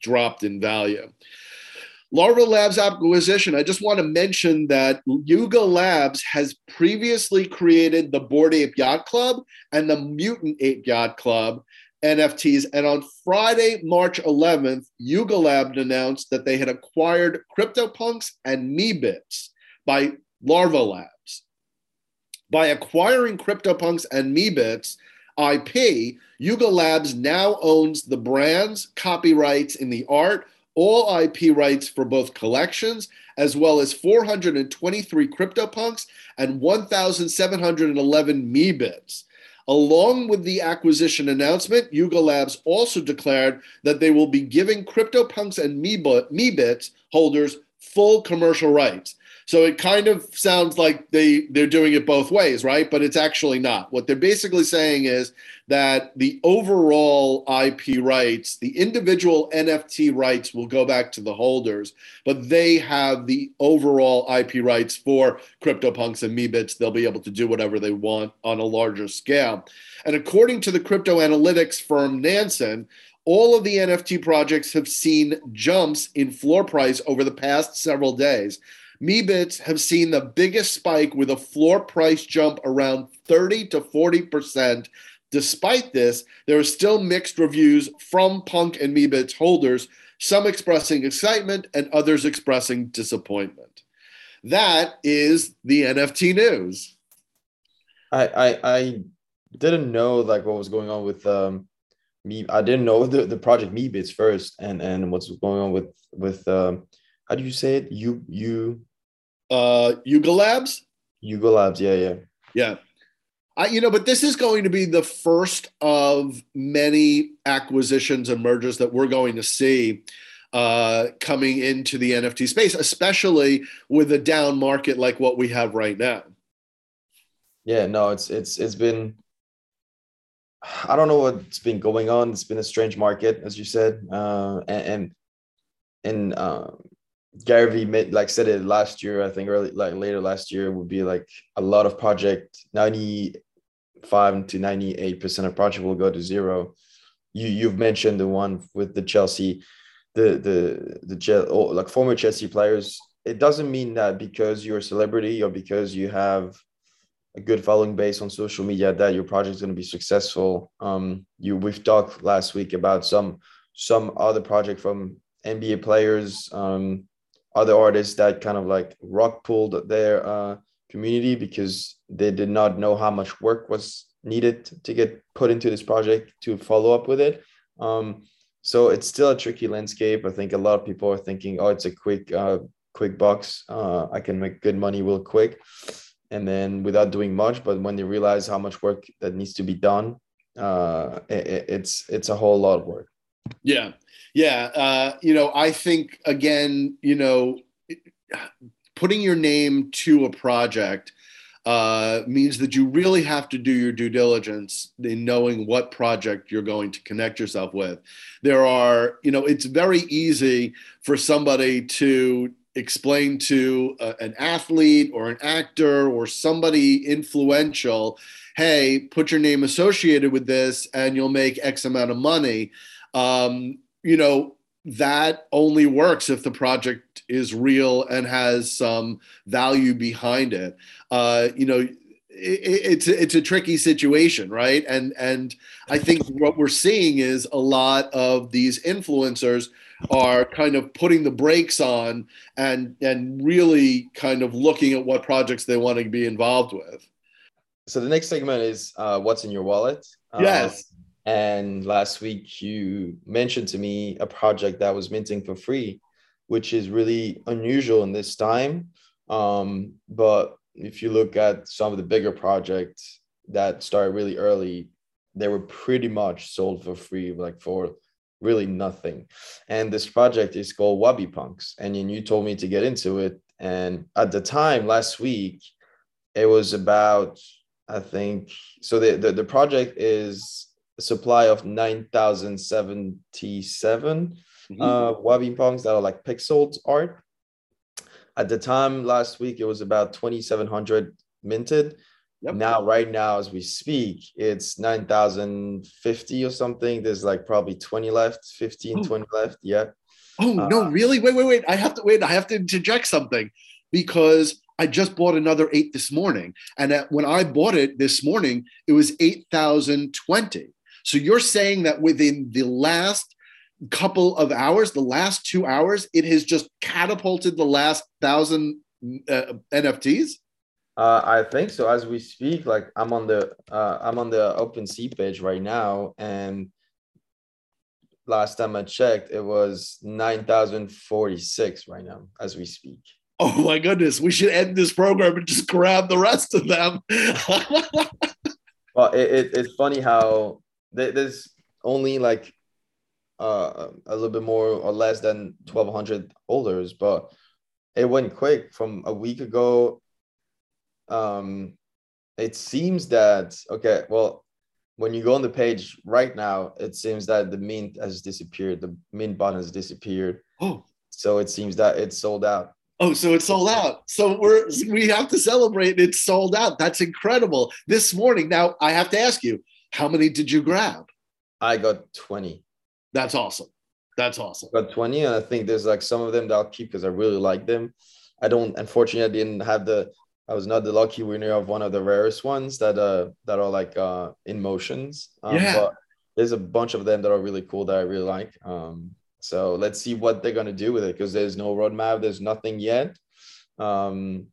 dropped in value. Larva Labs acquisition, I just want to mention that Yuga Labs has previously created the Bored Ape Yacht Club and the Mutant Ape Yacht Club NFTs. And on Friday, March 11th, Yuga Labs announced that they had acquired CryptoPunks and Meebits by Larva Labs. By acquiring CryptoPunks and Meebits IP, Yuga Labs now owns the brands, copyrights in the art, all IP rights for both collections, as well as 423 CryptoPunks and 1,711 Meebits. Along with the acquisition announcement, Yuga Labs also declared that they will be giving CryptoPunks and Meebits holders full commercial rights. So it kind of sounds like they they're doing it both ways, right? But it's actually not. What they're basically saying is that the overall IP rights, the individual NFT rights will go back to the holders, but they have the overall IP rights for CryptoPunks and Meebits. They'll be able to do whatever they want on a larger scale. And according to the crypto analytics firm Nansen, all of the NFT projects have seen jumps in floor price over the past several days. Meebits have seen the biggest spike with a floor price jump around 30 to 40%. Despite this, there are still mixed reviews from Punk and Meebits holders, some expressing excitement and others expressing disappointment. That is the NFT news. I I, I didn't know like what was going on with um me. I didn't know the, the project Meebits first and and what's going on with with um how do you say it? You you uh, Yuga Labs. Yuga Labs, yeah, yeah, yeah. I, you know, but this is going to be the first of many acquisitions and mergers that we're going to see uh, coming into the NFT space, especially with a down market like what we have right now. Yeah, no, it's it's it's been. I don't know what's been going on. It's been a strange market, as you said, uh, and and, and uh, Gary Vee made, like said it last year, I think early like later last year would be like a lot of project 95 to 98 percent of project will go to zero. You you've mentioned the one with the Chelsea, the the the oh, like former Chelsea players. It doesn't mean that because you're a celebrity or because you have a good following base on social media that your project is going to be successful. Um, you we've talked last week about some some other project from NBA players um, other artists that kind of like rug pulled their uh, community because they did not know how much work was needed to get put into this project to follow up with it. Um, so it's still a tricky landscape. I think a lot of people are thinking, oh, it's a quick, uh, quick box. Uh, I can make good money real quick, and then without doing much. But when they realize how much work that needs to be done, uh, it, it's it's a whole lot of work. Yeah, yeah, uh, you know, I think again, you know, putting your name to a project uh, means that you really have to do your due diligence in knowing what project you're going to connect yourself with. There are, you know, it's very easy for somebody to explain to a, an athlete or an actor or somebody influential, hey, put your name associated with this and you'll make X amount of money. Um, you know, that only works if the project is real and has some value behind it. Uh, you know, it, it's it's a tricky situation, right? And and I think what we're seeing is a lot of these influencers are kind of putting the brakes on and and really kind of looking at what projects they want to be involved with. So the next segment is uh, what's in your wallet. Yes. Uh, and last week, you mentioned to me a project that was minting for free, which is really unusual in this time. Um, but if you look at some of the bigger projects that started really early, they were pretty much sold for free, like for really nothing. And this project is called Wabi Punks. And you told me to get into it. And at the time last week, it was about, I think, so the, the, the project is supply of 9,077 mm-hmm. uh, Wabi Punks that are like pixeled art. At the time last week, it was about 2,700 minted. Yep. Now, right now, as we speak, it's 9,050 or something. There's like probably 20 left, 15, oh. 20 left. Yeah. Oh, uh, no, really? Wait, wait, wait. I have to wait. I have to interject something because I just bought another eight this morning. And at, when I bought it this morning, it was 8,020. So you're saying that within the last couple of hours, the last two hours, it has just catapulted the last thousand uh, NFTs? Uh, I think so. As we speak, like I'm on the uh, I'm on the OpenSea page right now, and last time I checked, it was nine thousand forty six right now as we speak. Oh my goodness, we should end this program and just grab the rest of them. well, it, it, it's funny how there's only like uh, a little bit more or less than 1200 holders, but it went quick from a week ago um, it seems that okay, well, when you go on the page right now, it seems that the mint has disappeared. The mint button has disappeared. Oh, so it seems that it's sold out. Oh, so it's sold out. So we're we have to celebrate. It's sold out. That's incredible. This morning, now I have to ask you, how many did you grab? I got twenty. That's awesome. That's awesome. I got twenty, and I think there's like some of them that I'll keep because I really like them. I don't. Unfortunately, I didn't have the I was not the lucky winner of one of the rarest ones that uh that are like uh in motions. Um, yeah. But there's a bunch of them that are really cool that I really like. Um, so let's see what they're gonna do with it because there's no roadmap, there's nothing yet. Um,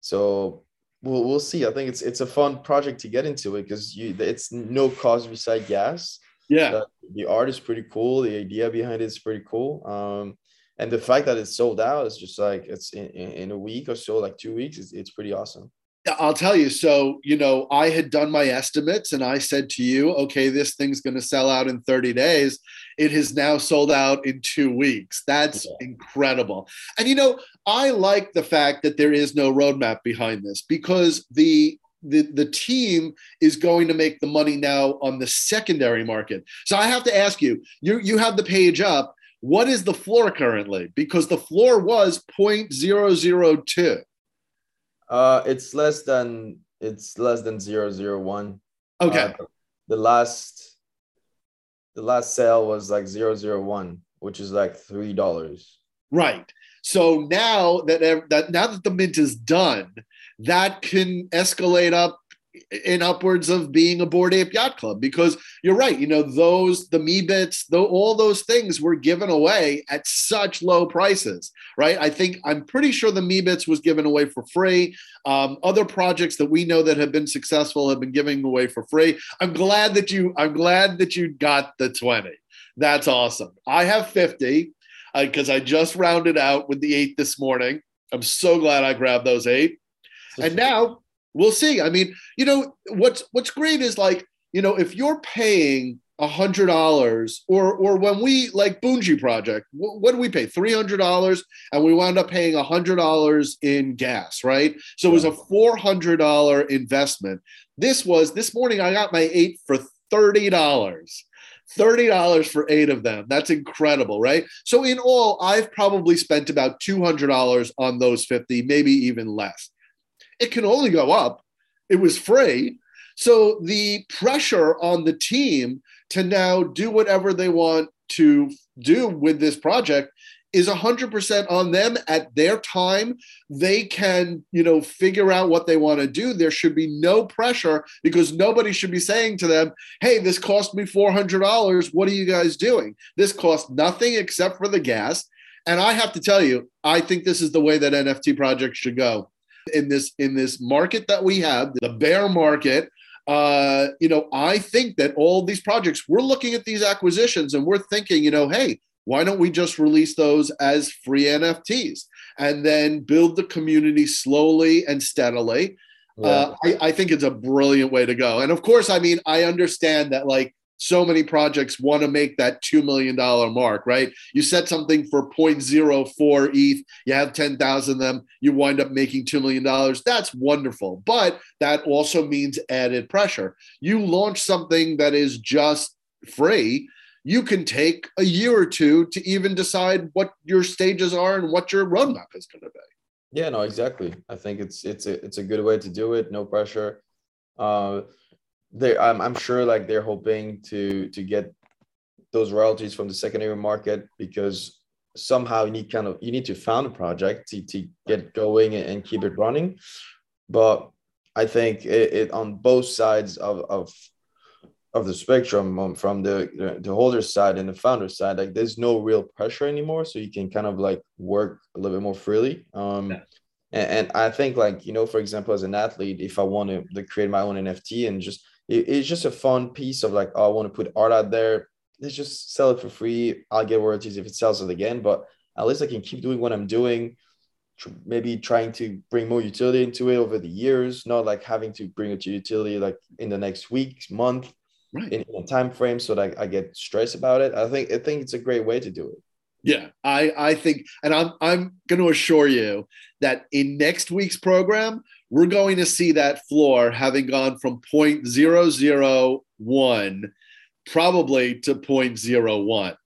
so we'll we'll see. I think it's it's a fun project to get into it because you it's no cost beside gas. Yeah. The, the art is pretty cool. The idea behind it is pretty cool. Um, and the fact that it's sold out is just like it's in, in a week or so like two weeks it's, it's pretty awesome I'll tell you. So, you know, I had done my estimates and I said to you, okay, this thing's going to sell out in 30 days. It has now sold out in two weeks. That's incredible. And, you know, I like the fact that there is no roadmap behind this because the the, the team is going to make the money now on the secondary market. So I have to ask you, you you have the page up. What is the floor currently? Because the floor was 0.002. Uh, it's less than it's less than zero zero one. Okay. Uh, the last the last sale was like zero zero one, which is like three dollars. Right. So now that that now that the mint is done, that can escalate up in upwards of being a Bored Ape Yacht Club because you're right. You know, those, the Meebits, though, all those things were given away at such low prices, right? I think I'm pretty sure the Meebits was given away for free. Um, other projects that we know that have been successful have been giving away for free. I'm glad that you, I'm glad that you got the 20. That's awesome. I have 50 because uh, I just rounded out with the eight this morning. I'm so glad I grabbed those eight. And now we'll see. I mean, you know, what's what's great is like, you know, if you're paying a hundred dollars or or when we like Boonji project, what, what do we pay? Three hundred dollars, and we wound up paying a hundred dollars in gas, right? So it was a four hundred dollar investment. This was this morning. I got my eight for thirty dollars. $30 for eight of them. That's incredible, right? So, in all, I've probably spent about $200 on those 50, maybe even less it can only go up. It was free. So the pressure on the team to now do whatever they want to do with this project is 100% on them. At their time they can you know figure out what they want to do. There should be no pressure because nobody should be saying to them hey this cost me $400 what are you guys doing? This cost nothing except for the gas. And i have to tell you i think this is the way that nft projects should go in this in this market that we have, the bear market. Uh, you know, I think that all these projects, we're looking at these acquisitions and we're thinking, you know, hey, why don't we just release those as free NFTs and then build the community slowly and steadily? Yeah. Uh, I, I think it's a brilliant way to go. And of course, I mean, I understand that like so many projects want to make that $2 million mark, right? You set something for 0.04 ETH, you have 10,000 of them, you wind up making $2 million. That's wonderful. But that also means added pressure. You launch something that is just free, you can take a year or two to even decide what your stages are and what your roadmap is going to be. Yeah, no, exactly. I think it's it's a it's a good way to do it. No pressure. Uh, they I'm, I'm sure like they're hoping to to get those royalties from the secondary market because somehow you need kind of you need to found a project to, to get going and keep it running. But i think it, it on both sides of, of of the spectrum um, from the the holder side and the founder side like there's no real pressure anymore. So you can kind of like work a little bit more freely. Um yeah. and, and i think like you know for example as an athlete if i want to, to create my own nft and just it, it's just a fun piece of like, oh, I want to put art out there. Let's just sell it for free. I'll get royalties if it sells it again. But at least I can keep doing what I'm doing. Maybe trying to bring more utility into it over the years, not like having to bring it to utility like in the next week, month, right. in, in a time frame, so that I get stressed about it. I think I think it's a great way to do it. Yeah, I I think, and I'm I'm going to assure you that in next week's program we're going to see that floor having gone from 0.001 probably to 0.01.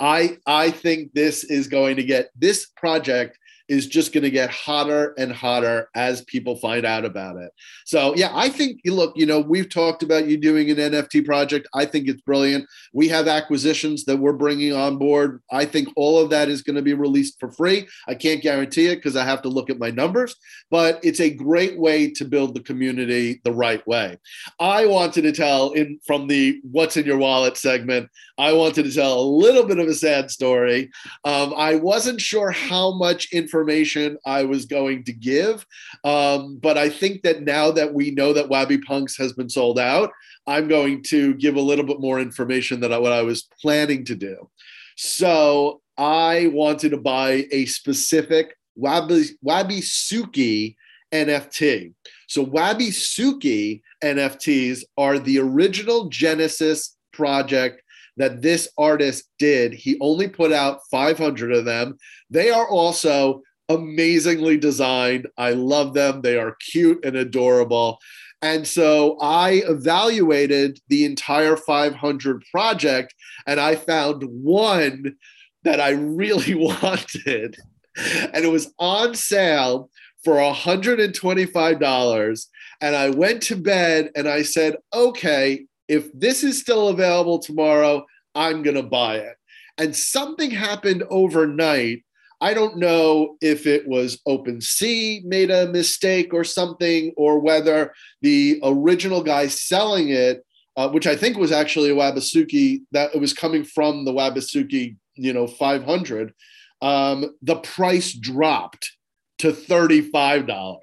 I I think this is going to get this project is just going to get hotter and hotter as people find out about it. So, yeah, I think, look, you know, we've talked about you doing an NFT project. I think it's brilliant. We have acquisitions that we're bringing on board. I think all of that is going to be released for free. I can't guarantee it because I have to look at my numbers, but it's a great way to build the community the right way. I wanted to tell in from the what's in your wallet segment, I wanted to tell a little bit of a sad story. Um, I wasn't sure how much information information I was going to give. Um, but I think that now that we know that Wabi Punks has been sold out, I'm going to give a little bit more information than what I was planning to do. So I wanted to buy a specific Wabi, Wabi Suki NFT. So Wabi Suki NFTs are the original Genesis project that this artist did. He only put out 500 of them. They are also amazingly designed. I love them. They are cute and adorable. And so I evaluated the entire 500 project and I found one that I really wanted. And it was on sale for $125. And I went to bed and I said, okay, if this is still available tomorrow, I'm going to buy it. And something happened overnight I don't know if it was OpenSea made a mistake or something, or whether the original guy selling it, uh, which I think was actually a Wabasuki, that it was coming from the Wabasuki, you know, 500, um, the price dropped to $35.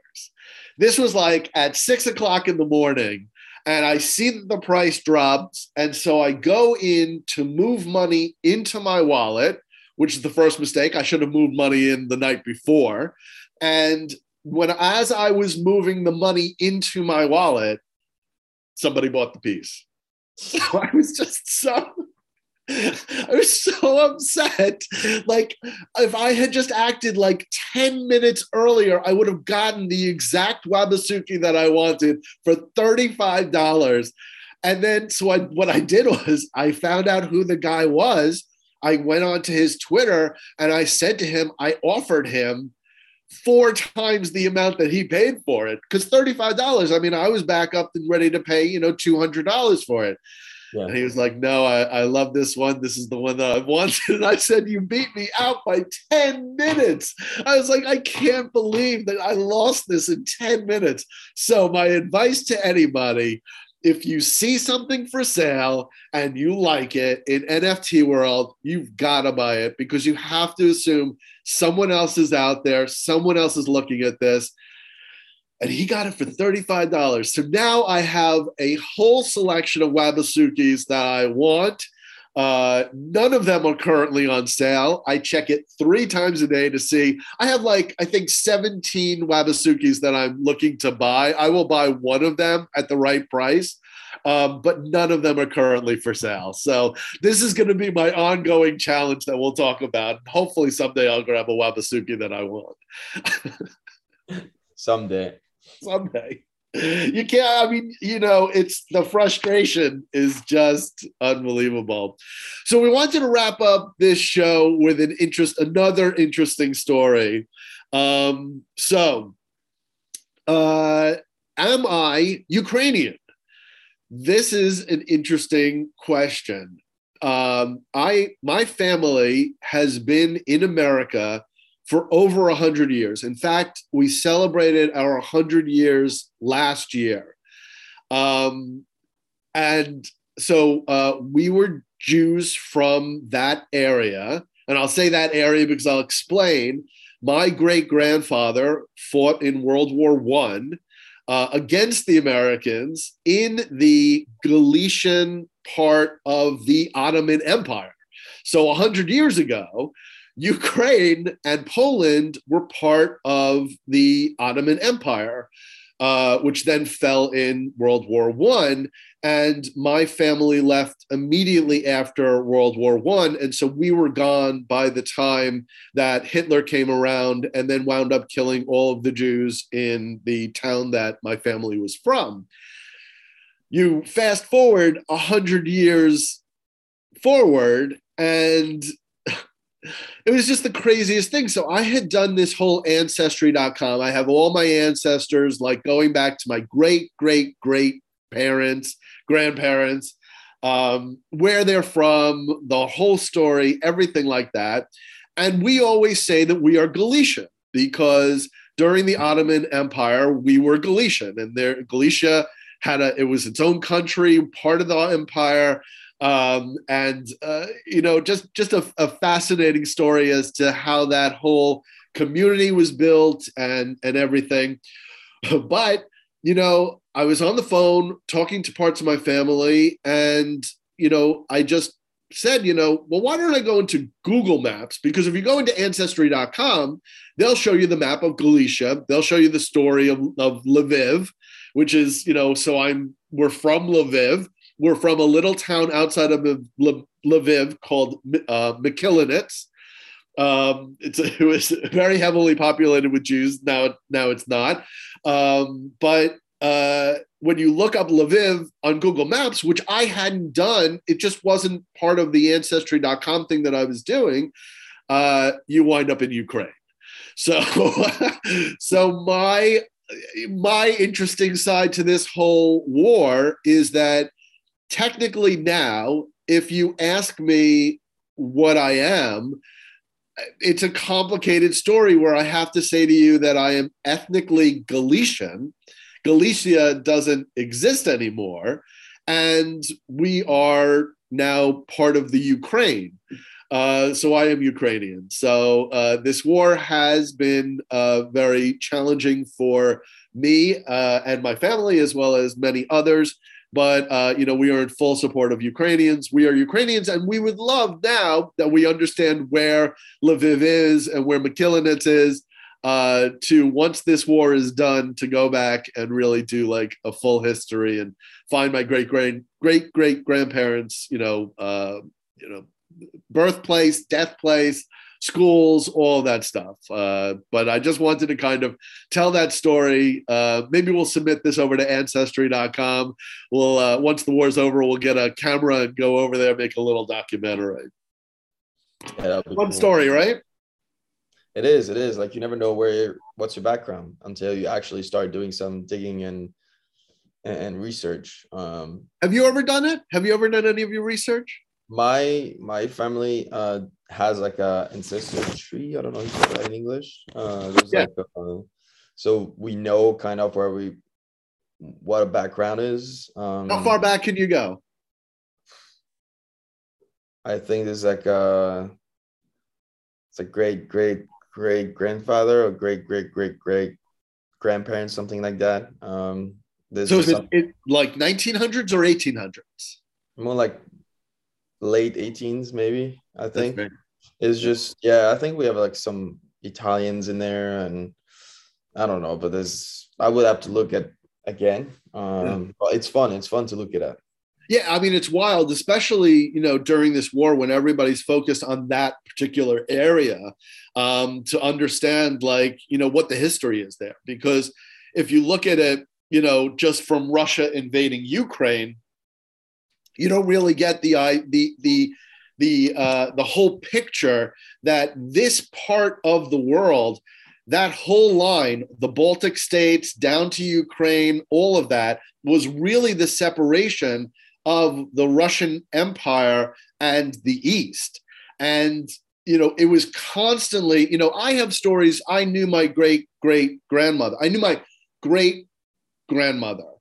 This was like at six o'clock in the morning and I see that the price drops. And so I go in to move money into my wallet which is the first mistake. I should have moved money in the night before. And when as I was moving the money into my wallet, somebody bought the piece. So I was just so I was so upset. Like, if I had just acted like 10 minutes earlier, I would have gotten the exact Wabasuki that I wanted for $35. And then, so I, what I did was I found out who the guy was I went on to his Twitter and I said to him, I offered him four times the amount that he paid for it. Because $35 i mean i was back up and ready to pay you know $200 for it. Yeah. and he was like no I, I love this one. This is the one that i wanted and i said you beat me out by 10 minutes. I was like i can't believe that i lost this in 10 minutes. So my advice to anybody if you see something for sale and you like it in NFT world, you've got to buy it because you have to assume someone else is out there, someone else is looking at this. And he got it for $35. So now I have a whole selection of Wabasukis that I want uh, none of them are currently on sale. I check it three times a day to see. I have like, I think 17 Wabasukis that I'm looking to buy. I will buy one of them at the right price. um, but none of them are currently for sale. So this is going to be my ongoing challenge that we'll talk about. Hopefully, someday I'll grab a Wabasuki that I want. Someday. Someday. You can't, I mean, you know, it's the frustration is just unbelievable. So we wanted to wrap up this show with an interest, another interesting story. Um, so uh, am I Ukrainian? This is an interesting question. Um, I my family has been in America for over a hundred years. In fact, we celebrated our hundred years last year, um, and so uh, we were Jews from that area. And I'll say that area because I'll explain. My great grandfather fought in World War One uh, against the Americans in the Galician part of the Ottoman Empire. So, 100 years ago, Ukraine and Poland were part of the Ottoman Empire, uh, which then fell in World War One. And my family left immediately after World War One, and so we were gone by the time that Hitler came around, and then wound up killing all of the Jews in the town that my family was from. You fast forward a hundred years forward, and it was just the craziest thing. So I had done this whole ancestry.com. I have all my ancestors, like going back to my great, great, great parents, grandparents, um, where they're from, the whole story, everything like that. And we always say that we are Galician because during the Ottoman Empire, we were Galician, and there Galicia had a it was its own country, part of the empire um, and uh, you know just just a, a, fascinating story as to how that whole community was built and and everything. But you know i was on the phone talking to parts of my family and you know i just said you know well why don't i go into google maps? Because if you go into ancestry.com they'll show you the map of galicia. They'll show you the story of, of lviv which is you know so i'm we're from lviv we're from a little town outside of Lviv called uh, Mikhelinets. Um, it was very heavily populated with Jews. Now, now it's not. Um, but uh, when you look up Lviv on Google Maps, which I hadn't done, it just wasn't part of the Ancestry.com thing that I was doing. Uh, you wind up in Ukraine. So, so my my interesting side to this whole war is that technically now, if you ask me what I am, it's a complicated story where I have to say to you that I am ethnically Galician. Galicia doesn't exist anymore. And we are now part of the Ukraine. Uh, so I am Ukrainian. So uh, this war has been uh, very challenging for me uh, and my family, as well as many others. But uh, you know, we are in full support of Ukrainians. We are Ukrainians, and we would love now that we understand where Lviv is and where Mikhelinets is. Uh, to once this war is done, to go back and really do like a full history and find my great great great great grandparents, you know, uh, you know, birthplace, death place, schools, all that stuff. Uh, but I just wanted to kind of tell that story. Uh, maybe we'll submit this over to ancestry.com. We'll uh, once the war's over, we'll get a camera and go over there, make a little documentary. Yeah, One cool. story, right? It is. It is. Like you never know where what's your background until you actually start doing some digging and and research. Um, Have you ever done it? Have you ever done any of your research? my my family uh has like a ancestral tree. I don't know if you say that in English. Uh, yeah. like a, so we know kind of where we what a background is. Um, How far back can you go? I think there's like a it's a great great great grandfather or great great great great grandparents, something like that. Um, so is it, it like 1900s or 1800s? More like late 18s, maybe. I think it's just yeah. I think we have like some Italians in there, and I don't know, but there's I would have to look at again. Um, yeah. But it's fun. It's fun to look it at. Yeah, I mean it's wild, especially you know during this war when everybody's focused on that particular area, um, to understand like you know what the history is there. Because if you look at it, you know, just from Russia invading Ukraine, you don't really get the the the the uh, the whole picture that this part of the world, that whole line, the Baltic states down to Ukraine, all of that was really the separation of the Russian Empire and the East. And you know, it was constantly, you know, I have stories. I knew my great great grandmother. I knew my great grandmother.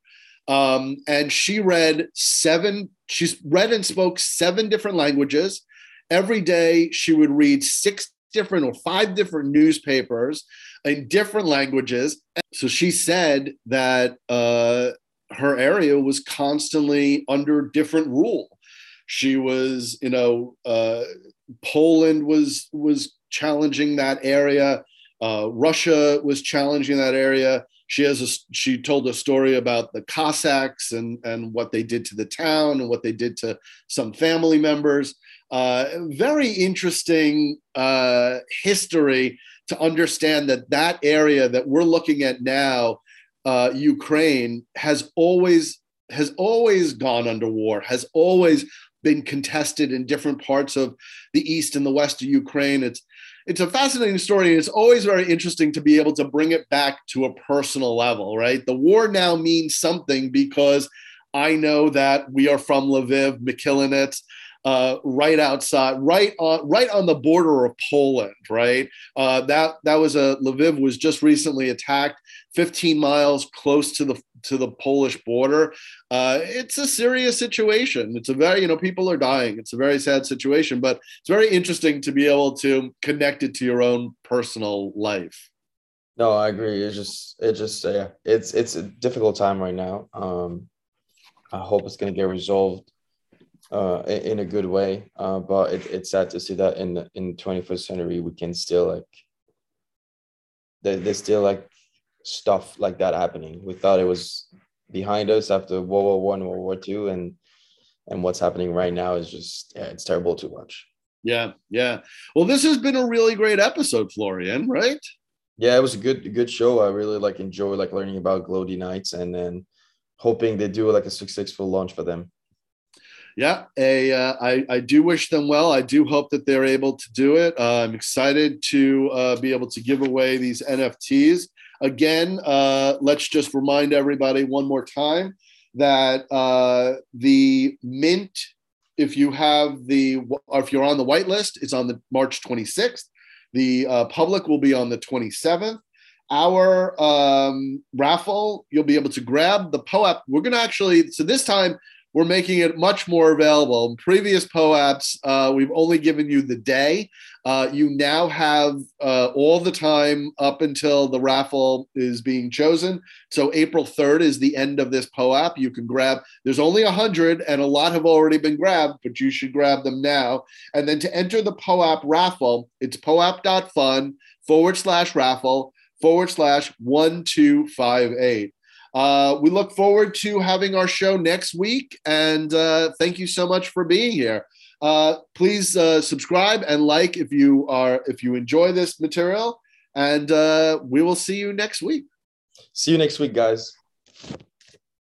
Um, and she read seven, she's read and spoke seven different languages. Every day she would read six different or five different newspapers in different languages. So she said that uh, her area was constantly under different rule. She was, you know, uh, Poland was was challenging that area. Uh, Russia was challenging that area she has a she told a story about the Cossacks and and what they did to the town and what they did to some family members. Uh, very interesting uh, history to understand that that area that we're looking at now, uh, Ukraine, has always has always gone under war, has always been contested in different parts of the east and the west of Ukraine. It's it's a fascinating story and it's always very interesting to be able to bring it back to a personal level right the war now means something because i know that we are from lviv Mykhilinets, uh, right outside, right on, right on the border of Poland. Right, uh, that that was a Lviv was just recently attacked, 15 miles close to the to the Polish border. Uh, it's a serious situation. It's a very you know people are dying. It's a very sad situation, but it's very interesting to be able to connect it to your own personal life. No, I agree. It's just it just yeah, it's it's a difficult time right now. Um, I hope it's going to get resolved uh, in a good way. Uh, but it, it's sad to see that in the, in 21st century we can still like there, there's still like stuff like that happening. We thought it was behind us after World War One, World War Two, and and what's happening right now is just yeah, it's terrible to watch. Yeah, yeah. Well, this has been a really great episode, Florian. Right? Yeah, it was a good good show. I really like enjoy like learning about Glody Knights and then hoping they do like a successful launch for them yeah, a, uh, I, I do wish them well. I do hope that they're able to do it. Uh, I'm excited to uh, be able to give away these NFTs. Again, uh, let's just remind everybody one more time that uh, the mint, if you have the, if you're on the whitelist, it's on the March 26th. The uh, public will be on the 27th our um, raffle, you'll be able to grab the POAP. We're going to actually, so this time we're making it much more available. In previous POAPs, uh, we've only given you the day. Uh, you now have uh, all the time up until the raffle is being chosen. So April 3rd is the end of this POAP. You can grab, there's only 100 and a lot have already been grabbed, but you should grab them now. And then to enter the POAP raffle, it's poap.fun forward slash raffle forward slash 1258. Uh, we look forward to having our show next week. And uh, thank you so much for being here. Uh, please uh, subscribe and like if you are if you enjoy this material. And uh, we will see you next week. See you next week, guys.